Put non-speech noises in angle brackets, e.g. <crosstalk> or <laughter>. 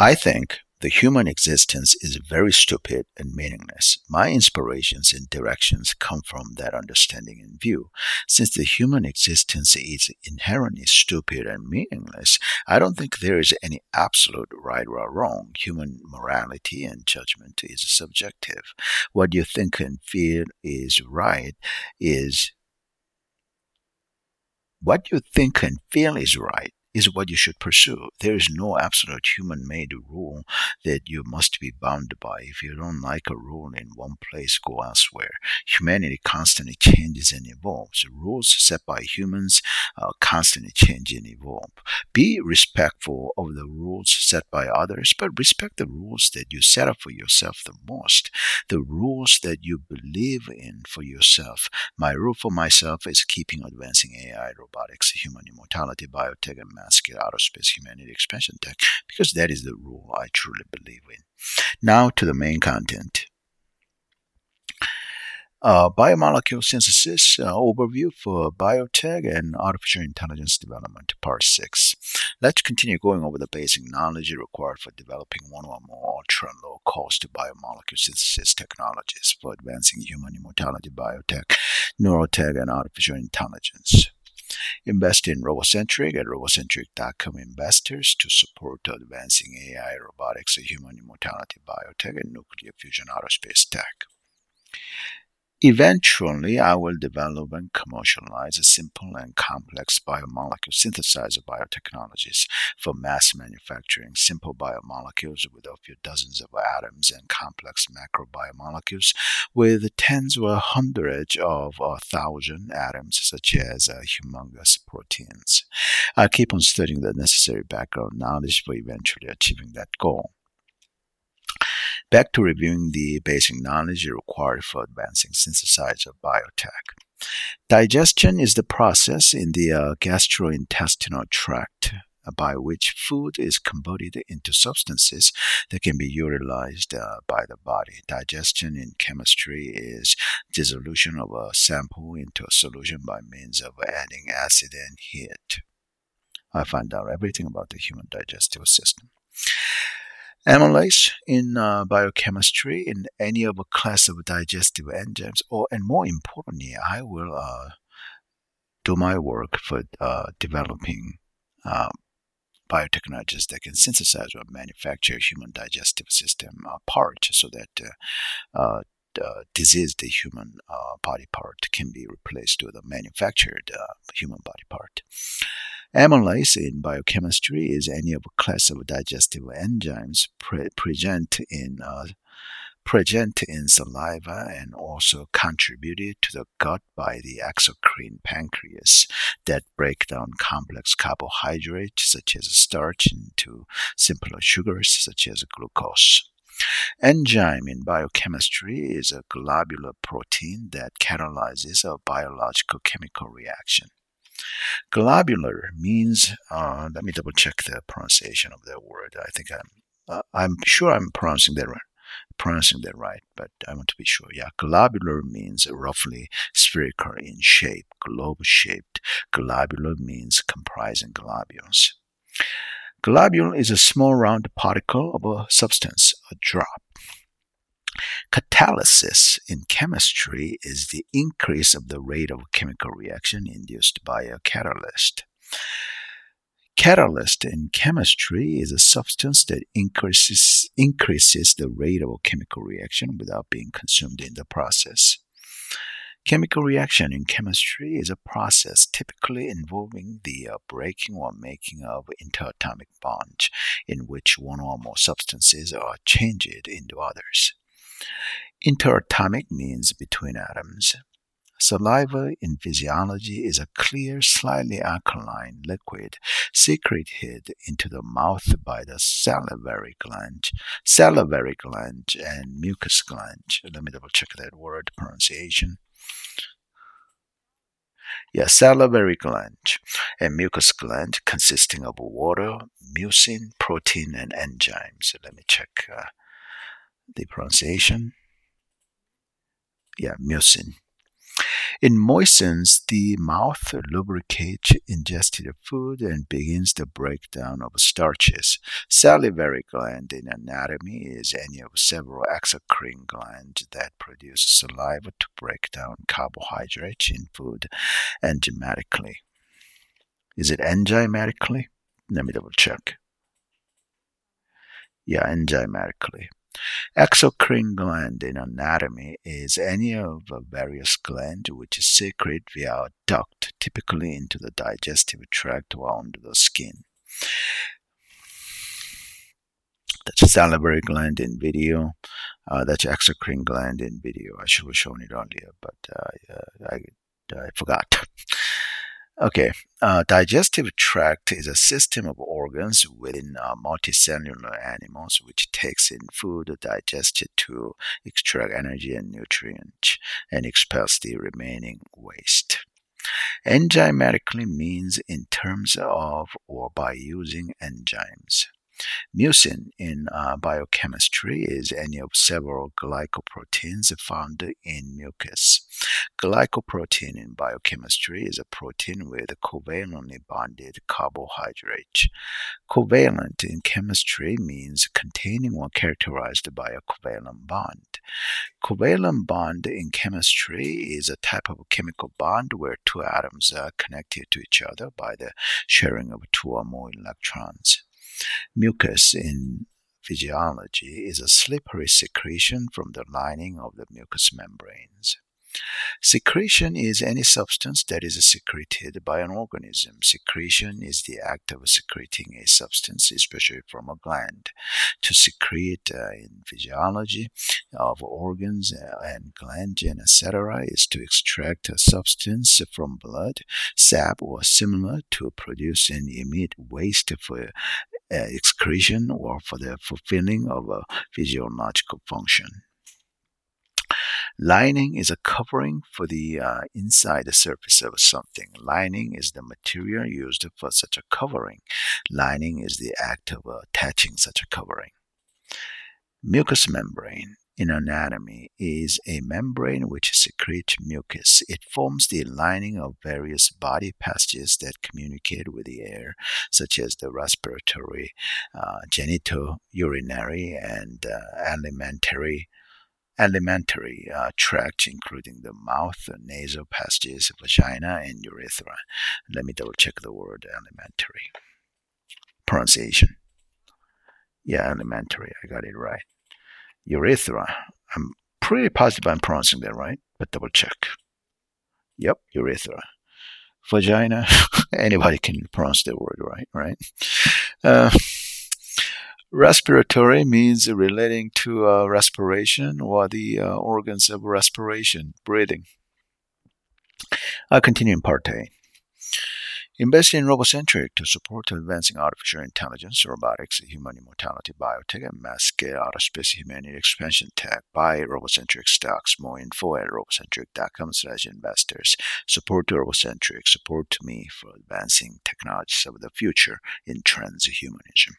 I think the human existence is very stupid and meaningless. My inspirations and directions come from that understanding and view. Since the human existence is inherently stupid and meaningless, I don't think there is any absolute right or wrong. Human morality and judgment is subjective. What you think and feel is right is what you think and feel is right is what you should pursue. There is no absolute human made rule that you must be bound by. If you don't like a rule in one place, go elsewhere. Humanity constantly changes and evolves. Rules set by humans uh, constantly change and evolve. Be respectful of the rules set by others, but respect the rules that you set up for yourself the most. The rules that you believe in for yourself. My rule for myself is keeping advancing AI, robotics, human immortality, biotech, and mass scale outer space humanity expansion tech because that is the rule I truly believe in. Now to the main content. Uh, biomolecule synthesis uh, overview for biotech and artificial intelligence development, part 6. Let's continue going over the basic knowledge required for developing one or more ultra low cost biomolecule synthesis technologies for advancing human immortality, biotech, neurotech, and artificial intelligence. Invest in Robocentric at robocentric.com investors to support advancing AI, robotics, human immortality, biotech, and nuclear fusion aerospace tech. Eventually, I will develop and commercialize a simple and complex biomolecule synthesizer biotechnologies for mass manufacturing simple biomolecules with a few dozens of atoms and complex macrobiomolecules with tens or hundreds of a thousand atoms, such as uh, humongous proteins. I keep on studying the necessary background knowledge for eventually achieving that goal. Back to reviewing the basic knowledge required for advancing synthesizer biotech. Digestion is the process in the uh, gastrointestinal tract uh, by which food is converted into substances that can be utilized uh, by the body. Digestion in chemistry is dissolution of a sample into a solution by means of adding acid and heat. I find out everything about the human digestive system. Amylase in uh, biochemistry in any of a class of digestive enzymes, or and more importantly, I will uh, do my work for uh, developing um, biotechnologies that can synthesize or manufacture human digestive system uh, part, so that uh, uh, diseased human body part can be replaced with a manufactured human body part. Amylase in biochemistry is any of a class of digestive enzymes pre- present in uh, present in saliva and also contributed to the gut by the exocrine pancreas that break down complex carbohydrates such as starch into simpler sugars such as glucose. Enzyme in biochemistry is a globular protein that catalyzes a biological chemical reaction. Globular means, uh, let me double check the pronunciation of that word. I think I'm, uh, I'm sure I'm pronouncing that right pronouncing that right, but I want to be sure. Yeah, globular means roughly spherical in shape, globe shaped. Globular means comprising globules. Globule is a small round particle of a substance, a drop. Catalysis in chemistry is the increase of the rate of chemical reaction induced by a catalyst. Catalyst in chemistry is a substance that increases, increases the rate of a chemical reaction without being consumed in the process. Chemical reaction in chemistry is a process typically involving the uh, breaking or making of interatomic bonds in which one or more substances are changed into others. Interatomic means between atoms. Saliva in physiology is a clear, slightly alkaline liquid secreted into the mouth by the salivary gland, salivary gland, and mucus gland. Let me double check that word pronunciation. Yeah, salivary gland and mucus gland consisting of water, mucin, protein, and enzymes. Let me check uh, the pronunciation. Yeah, mucin. It moistens the mouth, lubricates ingested food, and begins the breakdown of starches. Salivary gland in anatomy is any of several exocrine glands that produce saliva to break down carbohydrates in food enzymatically. Is it enzymatically? Let me double check. Yeah, enzymatically. Exocrine gland in anatomy is any of the various glands which secrete via a duct, typically into the digestive tract or under the skin. That's salivary gland in video. Uh, that's exocrine gland in video. I should have shown it earlier, but uh, I, I forgot. Okay, uh, digestive tract is a system of organs within uh, multicellular animals which takes in food digested to extract energy and nutrients and expels the remaining waste. Enzymatically means in terms of or by using enzymes. Mucin in uh, biochemistry is any of several glycoproteins found in mucus. Glycoprotein in biochemistry is a protein with covalently bonded carbohydrate. Covalent in chemistry means containing or characterized by a covalent bond. Covalent bond in chemistry is a type of chemical bond where two atoms are connected to each other by the sharing of two or more electrons. Mucus in physiology is a slippery secretion from the lining of the mucous membranes. Secretion is any substance that is secreted by an organism. Secretion is the act of secreting a substance, especially from a gland. To secrete uh, in physiology of organs uh, and glands and etc. is to extract a substance from blood, sap, or similar to produce and emit waste for uh, excretion or for the fulfilling of a physiological function. Lining is a covering for the uh, inside surface of something. Lining is the material used for such a covering. Lining is the act of attaching such a covering. Mucous membrane in anatomy is a membrane which secretes mucus. It forms the lining of various body passages that communicate with the air, such as the respiratory, uh, genitourinary, and uh, alimentary alimentary uh, tract, including the mouth, nasal passages, vagina, and urethra. Let me double check the word alimentary. Pronunciation. Yeah, alimentary. I got it right. Urethra. I'm pretty positive I'm pronouncing that right, but double check. Yep, urethra. Vagina. <laughs> Anybody can pronounce that word right, right? Uh, Respiratory means relating to uh, respiration or the uh, organs of respiration, breathing. I'll continue in part A. Investing in Robocentric to support advancing artificial intelligence, robotics, human immortality, biotech, and mass-scale aerospace humanity expansion tech. Buy Robocentric stocks. More info at robocentric.com slash investors. Support Robocentric. Support me for advancing technologies of the future in transhumanism.